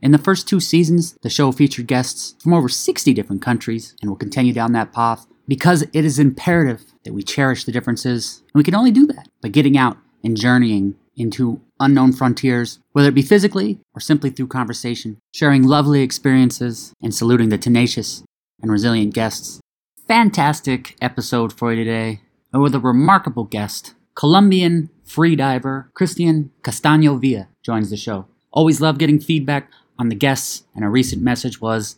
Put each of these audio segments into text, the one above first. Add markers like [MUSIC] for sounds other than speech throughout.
In the first two seasons, the show featured guests from over 60 different countries and will continue down that path because it is imperative that we cherish the differences. And we can only do that by getting out and journeying into unknown frontiers, whether it be physically or simply through conversation, sharing lovely experiences and saluting the tenacious and resilient guests. Fantastic episode for you today and with a remarkable guest. Colombian freediver Christian Castaño Villa joins the show. Always love getting feedback on the guests, and a recent message was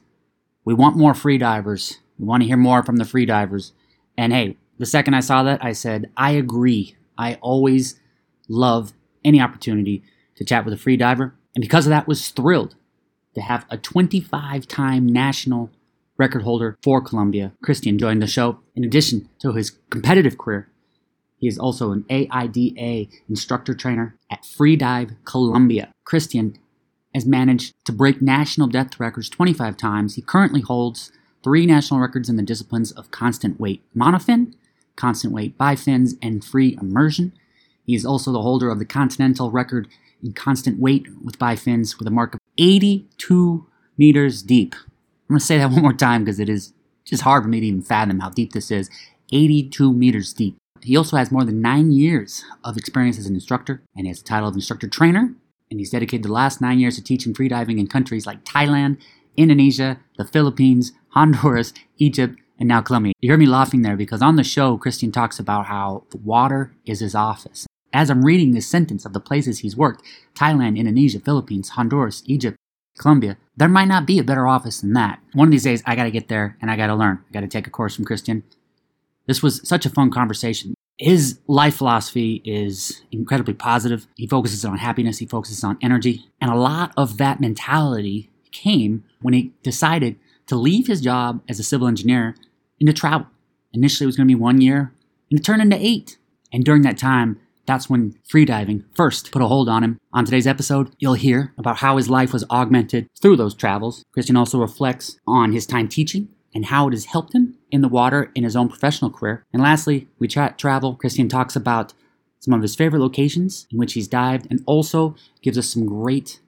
We want more freedivers. We want to hear more from the freedivers. And hey, the second I saw that, I said, I agree. I always love any opportunity to chat with a freediver, and because of that, was thrilled to have a 25 time national record holder for Colombia. Christian joined the show. In addition to his competitive career, he is also an AIDA instructor trainer at Freedive Colombia. Christian has managed to break national depth records 25 times. He currently holds three national records in the disciplines of constant weight monofin, constant weight bifins, and free immersion. He is also the holder of the continental record in constant weight with bifins with a mark of 82 meters deep. I'm going to say that [LAUGHS] one more time because it is just hard for me to even fathom how deep this is. 82 meters deep. He also has more than nine years of experience as an instructor and has the title of instructor trainer. And he's dedicated the last nine years to teaching freediving in countries like Thailand, Indonesia, the Philippines, Honduras, Egypt, and now Colombia. You hear me laughing there because on the show, Christian talks about how the water is his office. As I'm reading this sentence of the places he's worked Thailand, Indonesia, Philippines, Honduras, Egypt, Colombia, there might not be a better office than that. One of these days, I got to get there and I got to learn. I got to take a course from Christian. This was such a fun conversation. His life philosophy is incredibly positive. He focuses on happiness, he focuses on energy. And a lot of that mentality came when he decided to leave his job as a civil engineer and to travel. Initially, it was going to be one year, and it turned into eight. And during that time, that's when freediving first put a hold on him. On today's episode, you'll hear about how his life was augmented through those travels. Christian also reflects on his time teaching and how it has helped him in the water in his own professional career. And lastly, we chat travel. Christian talks about some of his favorite locations in which he's dived and also gives us some great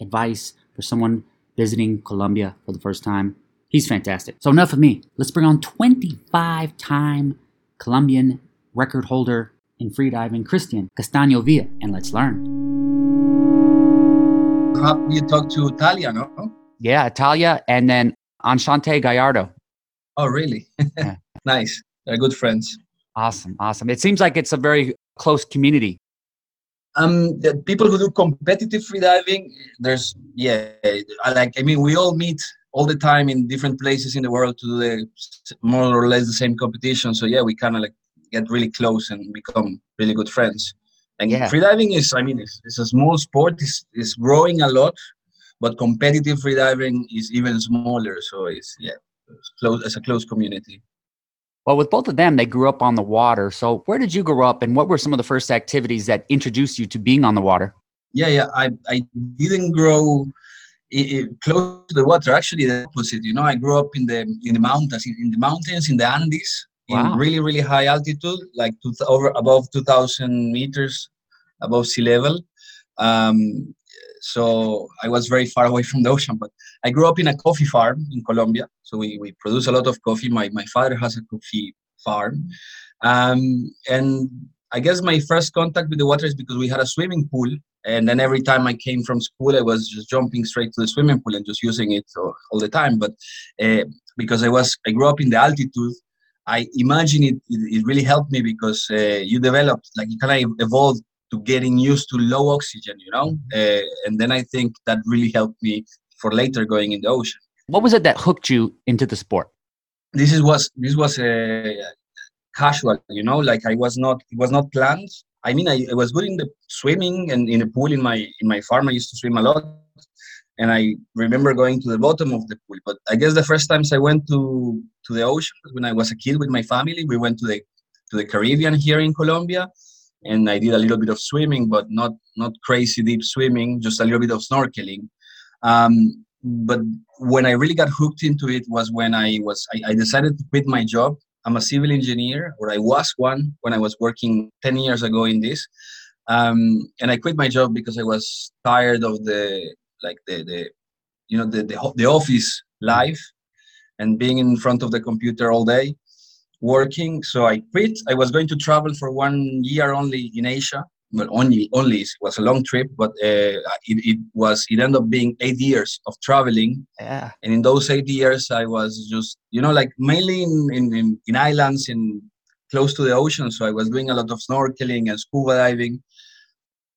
advice for someone visiting Colombia for the first time. He's fantastic. So, enough of me. Let's bring on 25 time Colombian record holder in freediving, Christian Castaño Villa, and let's learn. You talked to Talia, no? Yeah, Talia, and then Enchante Gallardo. Oh, really? [LAUGHS] Yeah. nice. They're good friends. Awesome, awesome. It seems like it's a very close community. Um, the people who do competitive freediving, there's yeah, I like. I mean, we all meet all the time in different places in the world to do the more or less the same competition. So yeah, we kind of like get really close and become really good friends. And yeah. freediving is, I mean, it's, it's a small sport. It's, it's growing a lot, but competitive freediving is even smaller. So it's yeah, close. It's a close community. Well, with both of them, they grew up on the water. So where did you grow up, and what were some of the first activities that introduced you to being on the water? Yeah, yeah, I I didn't grow close to the water. Actually, the opposite. You know, I grew up in the in the mountains, in, in the mountains in the Andes, wow. in really really high altitude, like two, over above 2,000 meters above sea level. Um, so I was very far away from the ocean. But I grew up in a coffee farm in Colombia, so we, we produce a lot of coffee. My my father has a coffee farm, um, and I guess my first contact with the water is because we had a swimming pool, and then every time I came from school, I was just jumping straight to the swimming pool and just using it all, the time. But uh, because I was I grew up in the altitude, I imagine it, it, it really helped me because uh, you developed, like you kind of evolved to getting used to low oxygen, you know? Uh, and then I think that really helped me for later going in the ocean. What was it that hooked you into the sport? This is was this was a uh, casual, you know, like I was not it was not planned. I mean, I, I was good in the swimming and in the pool in my in my farm. I used to swim a lot, and I remember going to the bottom of the pool. But I guess the first times I went to to the ocean when I was a kid with my family. We went to the to the Caribbean here in Colombia, and I did a little bit of swimming, but not not crazy deep swimming, just a little bit of snorkeling. Um, but when I really got hooked into it was when I was I, I decided to quit my job. I'm a civil engineer, or I was one when I was working 10 years ago in this. Um, and I quit my job because I was tired of the like the the you know the the, the office life and being in front of the computer all day working so i quit. I was going to travel for one year only in asia. Well only only it was a long trip but uh, it, it was it ended up being eight years of traveling. Yeah. And in those eight years i was just you know like mainly in in, in, in islands in close to the ocean. So i was doing a lot of snorkeling and scuba diving.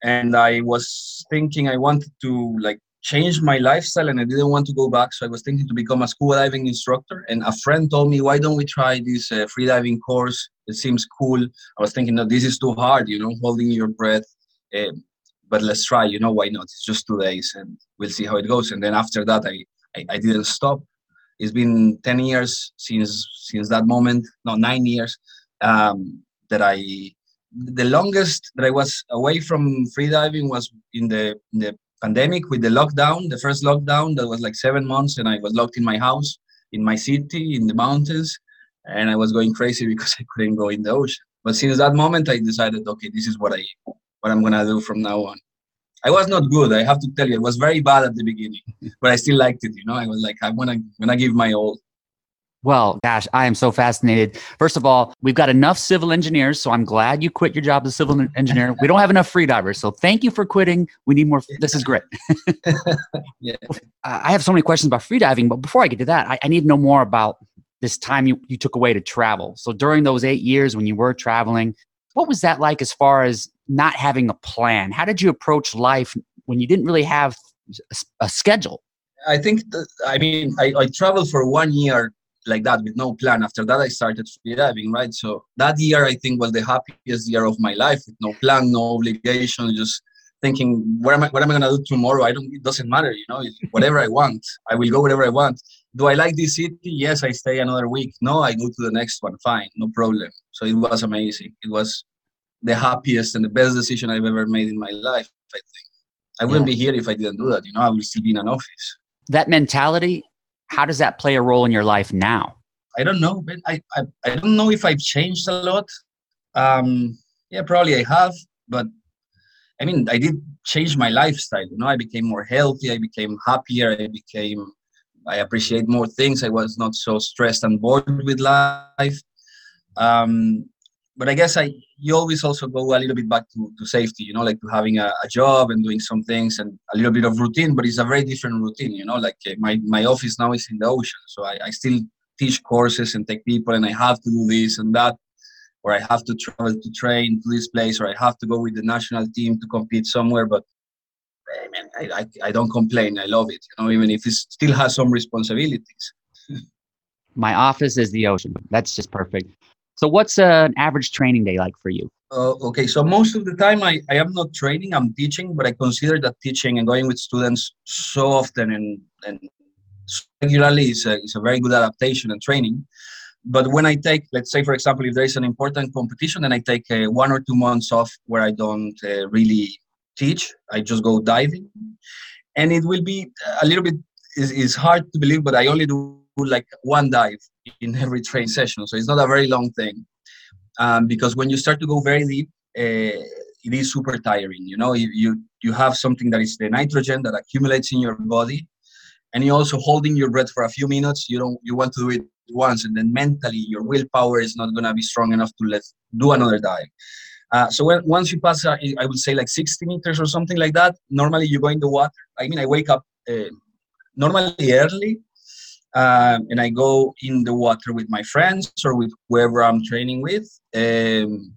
And i was thinking i wanted to like changed my lifestyle and I didn't want to go back. So I was thinking to become a scuba diving instructor. And a friend told me, why don't we try this uh, free diving course? It seems cool. I was thinking, no, this is too hard, you know, holding your breath. Uh, but let's try, you know, why not? It's just two days and we'll see how it goes. And then after that, I, I, I didn't stop. It's been 10 years since since that moment, no, nine years, um, that I the longest that I was away from freediving was in the in the pandemic with the lockdown, the first lockdown that was like seven months, and I was locked in my house, in my city, in the mountains, and I was going crazy [LAUGHS] because I couldn't go in the ocean. But since that moment, I decided, okay, this is what I what I'm gonna do from now on. I was not good. I have to tell you, it was very bad at the beginning, [LAUGHS] but I still liked it. You know, I was like, I'm gonna gonna give my all. Well, gosh, I am so fascinated. First of all, we've got enough civil engineers, so I'm glad you quit your job as a civil engineer. We don't have enough freedivers, so thank you for quitting. We need more. This is great. [LAUGHS] [LAUGHS] yeah. I have so many questions about freediving, but before I get to that, I, I need to know more about this time you, you took away to travel. So during those eight years when you were traveling, what was that like as far as not having a plan? How did you approach life when you didn't really have a, a schedule? I think, that, I mean, I, I traveled for one year like that with no plan. After that, I started freediving, right? So that year, I think, was the happiest year of my life with no plan, no obligation, just thinking, what am I, what am I gonna do tomorrow? I don't. It doesn't matter, you know. Whatever I want, I will go wherever I want. Do I like this city? Yes, I stay another week. No, I go to the next one. Fine, no problem. So it was amazing. It was the happiest and the best decision I've ever made in my life. I think I wouldn't yeah. be here if I didn't do that. You know, I would still be in an office. That mentality how does that play a role in your life now? I don't know, but I, I, I don't know if I've changed a lot. Um, yeah, probably I have, but I mean, I did change my lifestyle. You know, I became more healthy. I became happier. I became, I appreciate more things. I was not so stressed and bored with life. Um, but I guess I you always also go a little bit back to, to safety, you know, like to having a, a, job and doing some things and a little bit of routine, but it's a very different routine, you know, like uh, my, my office now is in the ocean. So I, I still teach courses and take people and I have to do this and that, or I have to travel to train to this place, or I have to go with the national team to compete somewhere. But I mean, I, I, I don't complain. I love it, you know, even if it still has some responsibilities. [LAUGHS] my office is the ocean. That's just perfect. So, what's an average training day like for you? Uh, okay, so most of the time I, I am not training, I'm teaching, but I consider that teaching and going with students so often and, and regularly is a, is a very good adaptation and training. But when I take, let's say, for example, if there is an important competition, then I take uh, one or two months off where I don't uh, really teach, I just go diving. And it will be a little bit, is hard to believe, but I only do like one dive in every train session. So it's not a very long thing. Um, because when you start to go very deep, uh, it is super tiring. You know, you, you have something that is the nitrogen that accumulates in your body, and you're also holding your breath for a few minutes. You don't you want to do it once, and then mentally your willpower is not gonna be strong enough to let do another dive. Uh, so when, once you pass, uh, I would say like 60 meters or something like that. Normally you go in the water. I mean, I wake up uh, normally early um, and I go in the water with my friends or with whoever I'm training with. Um,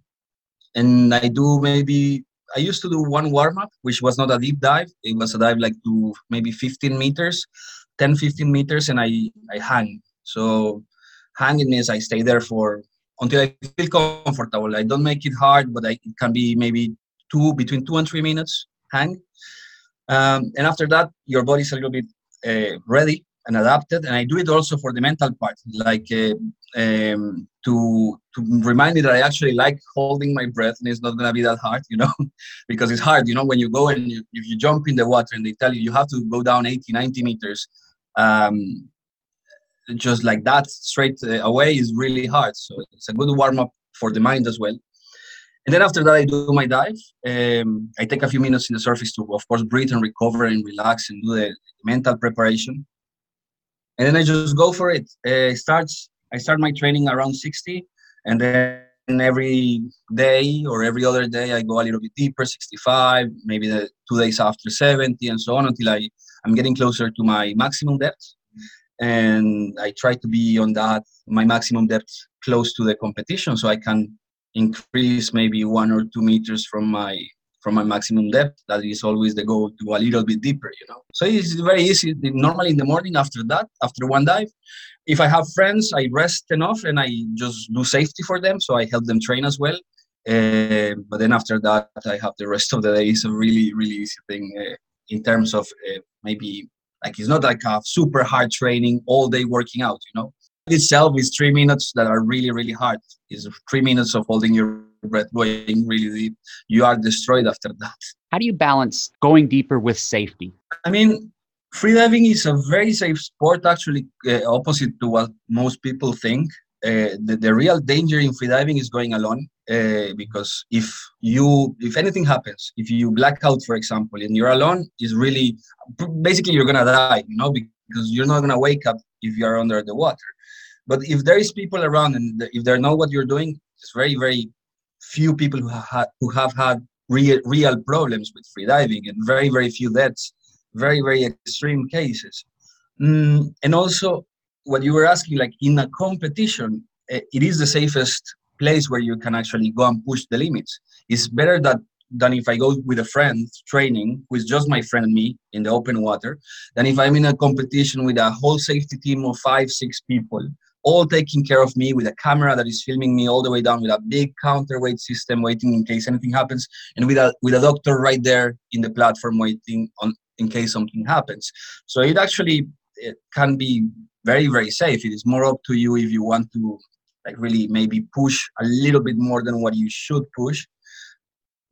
and I do maybe, I used to do one warm up, which was not a deep dive. It was a dive like to maybe 15 meters, 10, 15 meters, and I, I hang. So hanging means I stay there for until I feel comfortable. I don't make it hard, but I, it can be maybe two, between two and three minutes hang. Um, and after that, your body's a little bit uh, ready and adapted. And I do it also for the mental part, like uh, um, to to remind me that I actually like holding my breath, and it's not gonna be that hard, you know, [LAUGHS] because it's hard, you know, when you go and you, if you jump in the water and they tell you you have to go down 80, 90 meters. Um, just like that straight uh, away is really hard so it's a good warm up for the mind as well and then after that, I do my dive. Um, I take a few minutes in the surface to, of course, breathe and recover and relax and do the mental preparation. And then I just go for it. Uh, starts. I start my training around 60, and then every day or every other day I go a little bit deeper, 65, maybe the two days after 70, and so on until I I'm getting closer to my maximum depth. And I try to be on that my maximum depth close to the competition, so I can increase maybe one or two meters from my from my maximum depth. That is always the goal to go a little bit deeper, you know. So it's very easy. Normally in the morning after that, after one dive, if I have friends, I rest enough and I just do safety for them. So I help them train as well. Uh, but then after that, I have the rest of the day. It's a really, really easy thing uh, in terms of uh, maybe like it's not like a super hard training all day working out, you know itself is three minutes that are really really hard is three minutes of holding your breath going really deep. You are destroyed after that. How do you balance going deeper with safety? I mean freediving is a very safe sport actually uh, opposite to what most people think. Uh, the, the real danger in freediving is going alone uh, because if you if anything happens if you black out for example and you're alone is really basically you're gonna die you know because you're not gonna wake up if you're under the water. But if there is people around and if they know what you're doing, it's very, very few people who who have had real, real problems with freediving and very, very few deaths, very, very extreme cases. Mm, and also, what you were asking, like in a competition, eh, it is the safest place where you can actually go and push the limits. It's better that than if I go with a friend training with just my friend and me in the open water, than if I'm in a competition with a whole safety team of five, six people all taking care of me with a camera that is filming me all the way down with a big counterweight system waiting in case anything happens and with a with a doctor right there in the platform waiting on in case something happens. So it actually it can be very very safe. It is more up to you if you want to like really maybe push a little bit more than what you should push.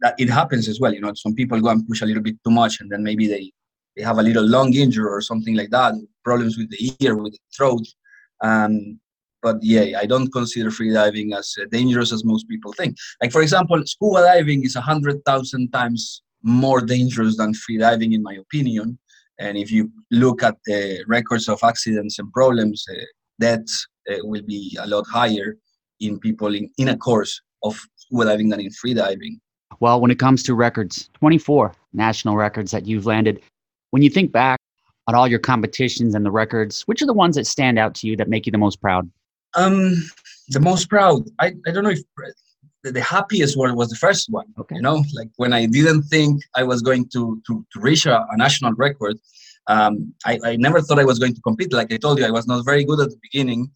That it happens as well you know some people go and push a little bit too much and then maybe they they have a little lung injury or something like that problems with the ear with the throat. Um, but yeah, I don't consider freediving as uh, dangerous as most people think. Like for example, scuba diving is a hundred thousand times more dangerous than freediving, in my opinion. And if you look at the records of accidents and problems, uh, uh, will be a lot higher in people in, in a course of scuba diving than in freediving. Well, when it comes to records, 24 national records that you've landed. When you think back on all your competitions and the records, which are the ones that stand out to you that make you the most proud? Um, the most proud. I, I don't know if the happiest one was the first one. Okay. You know, like when I didn't think I was going to to, to reach a, a national record. Um, I, I never thought I was going to compete. Like I told you, I was not very good at the beginning.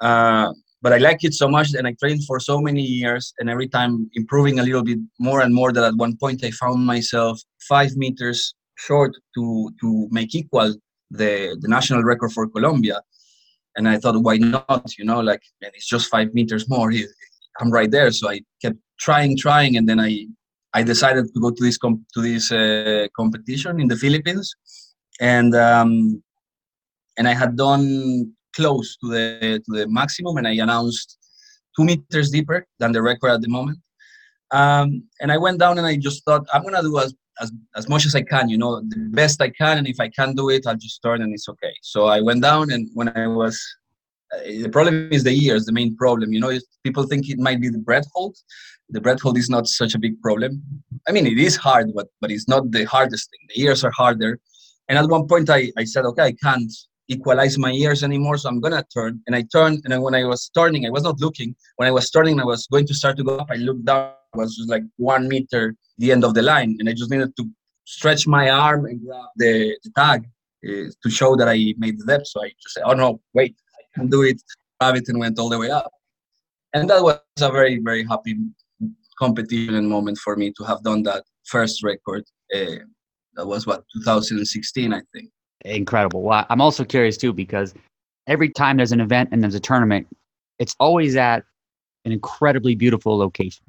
Uh, but I like it so much and I trained for so many years and every time improving a little bit more and more that at one point I found myself five meters short to to make equal the, the national record for Colombia and I thought, why not? You know, like man, it's just five meters more. [LAUGHS] I'm right there. So I kept trying, trying, and then I I decided to go to this com- to this uh, competition in the Philippines, and um, and I had done close to the to the maximum, and I announced two meters deeper than the record at the moment. Um, and I went down and I just thought I'm gonna do as as, as much as I can, you know, the best I can. And if I can't do it, I'll just turn and it's okay. So I went down, and when I was, uh, the problem is the ears, the main problem. You know, people think it might be the breath hold. The breath hold is not such a big problem. I mean, it is hard, but but it's not the hardest thing. The ears are harder. And at one point, I, I said, okay, I can't equalize my ears anymore, so I'm gonna turn. And I turned, and when I was turning, I was not looking. When I was turning, I was going to start to go up. I looked down, was just like one meter the end of the line, and I just needed to stretch my arm and grab the, the tag uh, to show that I made the depth. So I just said, "Oh no, wait, I can do it." Grab it and went all the way up, and that was a very very happy competition moment for me to have done that first record. Uh, that was what 2016 i think incredible well i'm also curious too because every time there's an event and there's a tournament it's always at an incredibly beautiful location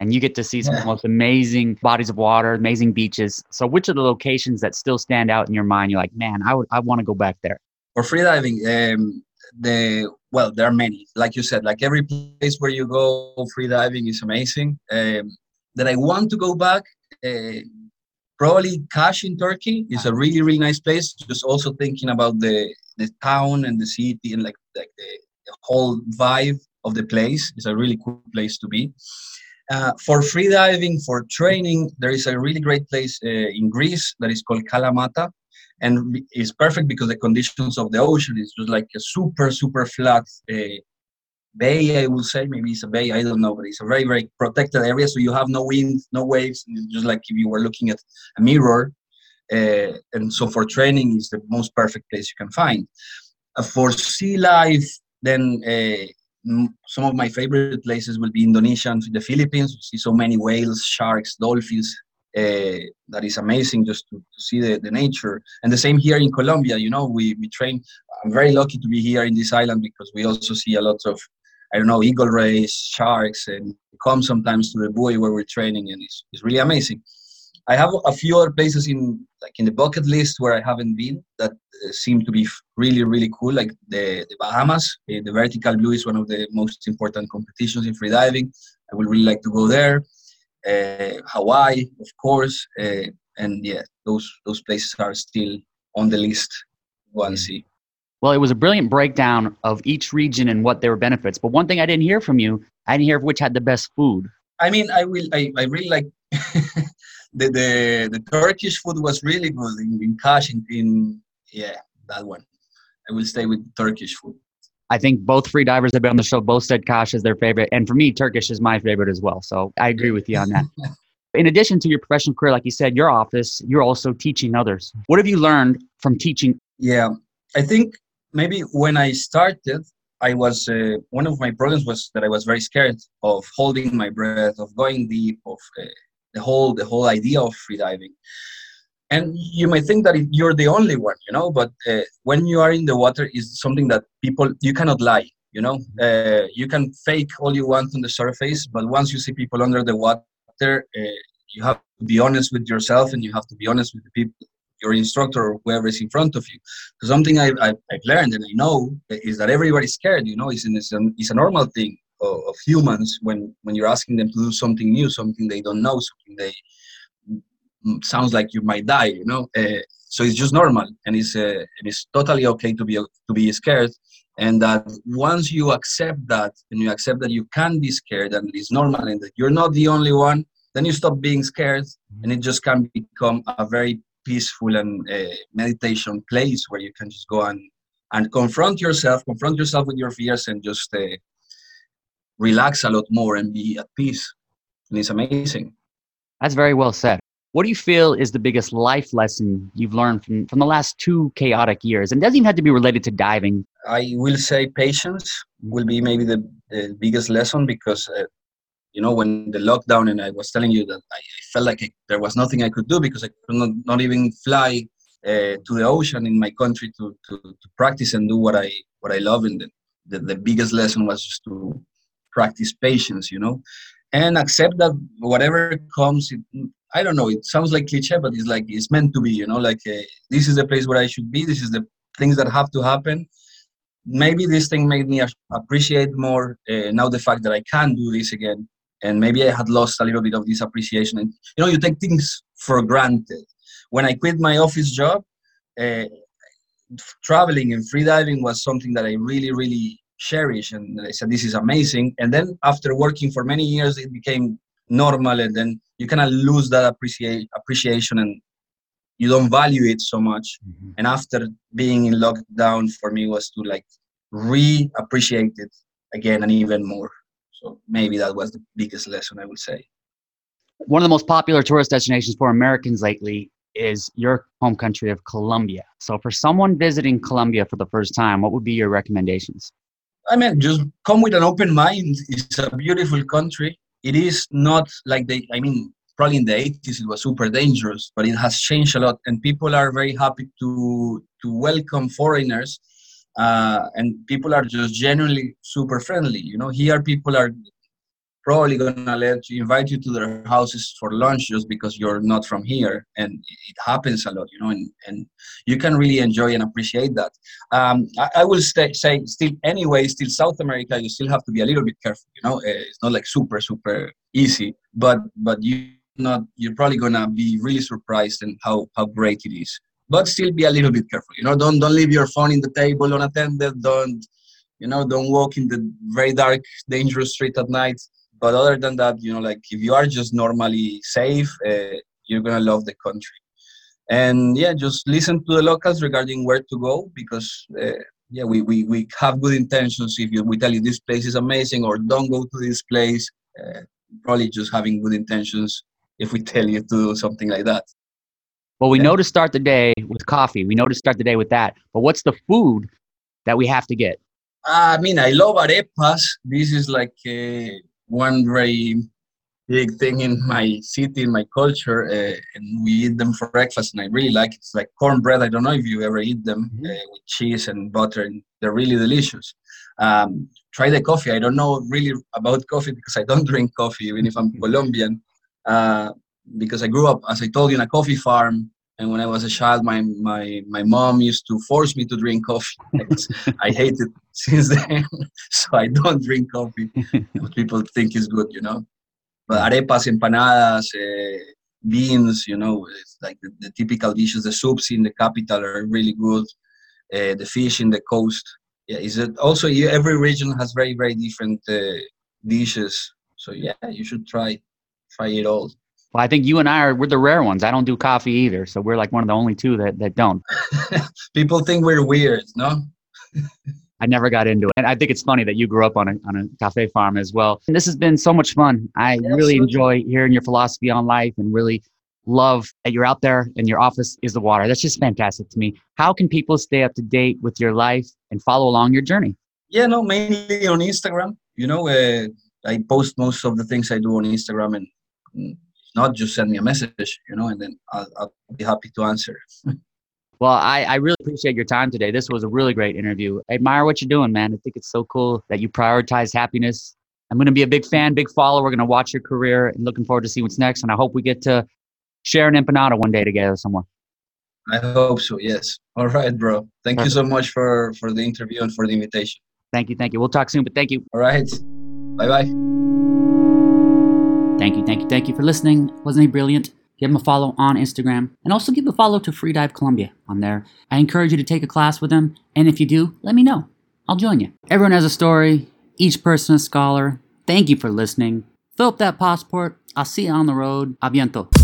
and you get to see some yeah. of the most amazing bodies of water amazing beaches. So which are the locations that still stand out in your mind you're like man i would i want to go back there. For freediving um the well there are many. Like you said like every place where you go freediving is amazing. Um, that i want to go back uh, probably kash in turkey is a really really nice place. Just also thinking about the the town and the city and like like the, the whole vibe of the place is a really cool place to be uh, for freediving for training there is a really great place uh, in greece that is called kalamata and it's perfect because the conditions of the ocean is just like a super super flat uh, bay i will say. Maybe it's a bay i don't know but it's a very very protected area so you have no wind no waves it's just like if you were looking at a mirror uh, and so for training is the most perfect place you can find. Uh, for sea life then uh, some of my favorite places will be Indonesia and the Philippines. You see so many whales, sharks, dolphins, uh, that is amazing just to, to, see the, the nature. And the same here in Colombia, you know, we, we train. I'm very lucky to be here in this island because we also see a lot of, I don't know, eagle rays, sharks, and come sometimes to the buoy where we're training, and it's, it's really amazing. I have a few other places in like in the bucket list where I haven't been that uh, seem to be really really cool, like the, the Bahamas. Uh, the Vertical Blue is one of the most important competitions in freediving. I would really like to go there. Uh, Hawaii, of course, uh, and yeah, those those places are still on the list. One see. Well, it was a brilliant breakdown of each region and what their benefits. But one thing I didn't hear from you, I didn't hear which had the best food. I mean, I will. I, I really like [LAUGHS] the, the the Turkish food was really good in, in Kash. In, in yeah, that one. I will stay with Turkish food. I think both free divers have been on the show both said Kash is their favorite. And for me, Turkish is my favorite as well. So I agree with you on that. [LAUGHS] In addition to your professional career, like you said, your office, you're also teaching others. What have you learned from teaching? Yeah, I think maybe when I started, I was uh, one of my problems was that I was very scared of holding my breath, of going deep, of uh, the whole the whole idea of freediving and you may think that you're the only one you know but uh, when you are in the water is something that people you cannot lie you know? Uh, you can fake all you want on the surface but once you see people under the water uh, you have to be honest with yourself and you have to be honest with the people your instructor or whoever is in front of you. So something I, have learned and i know is that everybody's scared you know? It's, it's, a, it's a normal thing of, of humans when when you're asking them to do something new something they don't know something they sounds like you might die you know? Uh, so it's just normal and it's uh, and it's totally okay to be to be scared and that once you accept that and you accept that you can be scared and it's normal and that you're not the only one then you stop being scared and it just can become a very peaceful and uh, meditation place where you can just go and and confront yourself confront yourself with your fears and just uh, relax a lot more and be at peace and it's amazing that's very well said what do you feel is the biggest life lesson you've learned from, from the last two chaotic years? And doesn't even have to be related to diving. I will say patience will be maybe the, the biggest lesson because, uh, you know, when the lockdown and I was telling you that I, I felt like I, there was nothing I could do because I could not, not even fly uh, to the ocean in my country to, to, to, practice and do what I what I love. And the, the, the biggest lesson was just to practice patience, you know, and accept that whatever comes, it, I don't know. It sounds like cliche, but it's like it's meant to be. You know, like uh, this is the place where I should be. This is the things that have to happen. Maybe this thing made me appreciate more uh, now the fact that I can do this again. And maybe I had lost a little bit of this appreciation. And you know, you take things for granted. When I quit my office job, uh, traveling and freediving was something that I really, really cherish. And I said, this is amazing. And then after working for many years, it became normal and then you kind of lose that appreciate appreciation and you don't value it so much mm-hmm. and after being in lockdown for me was to like re-appreciate it again and even more so maybe that was the biggest lesson i would say one of the most popular tourist destinations for americans lately is your home country of colombia so for someone visiting colombia for the first time what would be your recommendations i mean just come with an open mind it's a beautiful country it is not like they i mean probably in the 80s it was super dangerous, but it has changed a lot, and people are very happy to to welcome foreigners. Uh, and people are just genuinely super friendly. You know, here people are probably gonna let you invite you to their houses for lunch just because you're not from here and it happens a lot you know and, and you can really enjoy and appreciate that. Um, I, I, will stay, say still anyway still south america you still have to be a little bit careful you know eh, it's not like super super easy but but you not you're probably gonna be really surprised in how how great it is. But still be a little bit careful you know don't don't leave your phone in the table unattended don't you know don't walk in the very dark dangerous street at night but other than that you know like if you are just normally safe uh, you're gonna love the country. And yeah just listen to the locals regarding where to go because uh, yeah we, we we have good intentions. If you, we tell you this place is amazing or don't go to this place uh, probably just having good intentions if we [LAUGHS] tell you to do something like that. Well we yeah. know to start the day with coffee. We know to start the day with that. But what's the food that we have to get? I mean, I love arepas. This is like a, one very big thing in my city, in my culture, uh, and we eat them for breakfast, and I really like it. It's like cornbread. I don't know if you ever eat them mm-hmm. uh, with cheese and butter, and they're really delicious. Um, try the coffee. I don't know really about coffee because I don't [LAUGHS] drink coffee, even if I'm [LAUGHS] Colombian. Uh, because I grew up, as I told you, in a coffee farm, and when I was a child, my my my mom used to force me to drink coffee. [LAUGHS] I hate it since then, [LAUGHS] so I don't drink coffee. What people think is good, you know. But arepas, empanadas, uh, beans, you know, it's like the, the, typical dishes. The soups in the capital are really good. Uh, the fish in the coast. Yeah, is it also every region has very very different uh, dishes. So yeah, you should try try it all. Well, I think you and I are we're the rare ones. I don't do coffee either, so we're like one of the only two that that don't. [LAUGHS] People think we're weird, no? I never got into it. And I think it's funny that you grew up on a, on a cafe farm as well. And this has been so much fun. I really enjoy hearing your philosophy on life and really love that you're out there and your office is the water. That's just fantastic to me. How can people stay up to date with your life and follow along your journey? Yeah, no, mainly on Instagram. You know, uh, I post most of the things I do on Instagram and mm, not just send me a message, you know, and then I'll, I'll be happy to answer. [LAUGHS] well, I, I really appreciate your time today. This was a really great interview. I admire what you're doing, man. I think it's so cool that you prioritize happiness. I'm going to be a big fan, big follower. We're going to watch your career and looking forward to see what's next. And I hope we get to share an empanada one day together somewhere. I hope so. Yes. All right, bro. Thank Perfect. you so much for for the interview and for the invitation. Thank you. Thank you. We'll talk soon, but thank you. All right. Bye bye. Thank you, thank you, thank you for listening. Wasn't he brilliant? Give him a follow on Instagram and also give a follow to Freedive Colombia on there. I encourage you to take a class with him, and if you do, let me know. I'll join you. Everyone has a story, each person a scholar. Thank you for listening. Fill up that passport. I'll see you on the road. Aviento.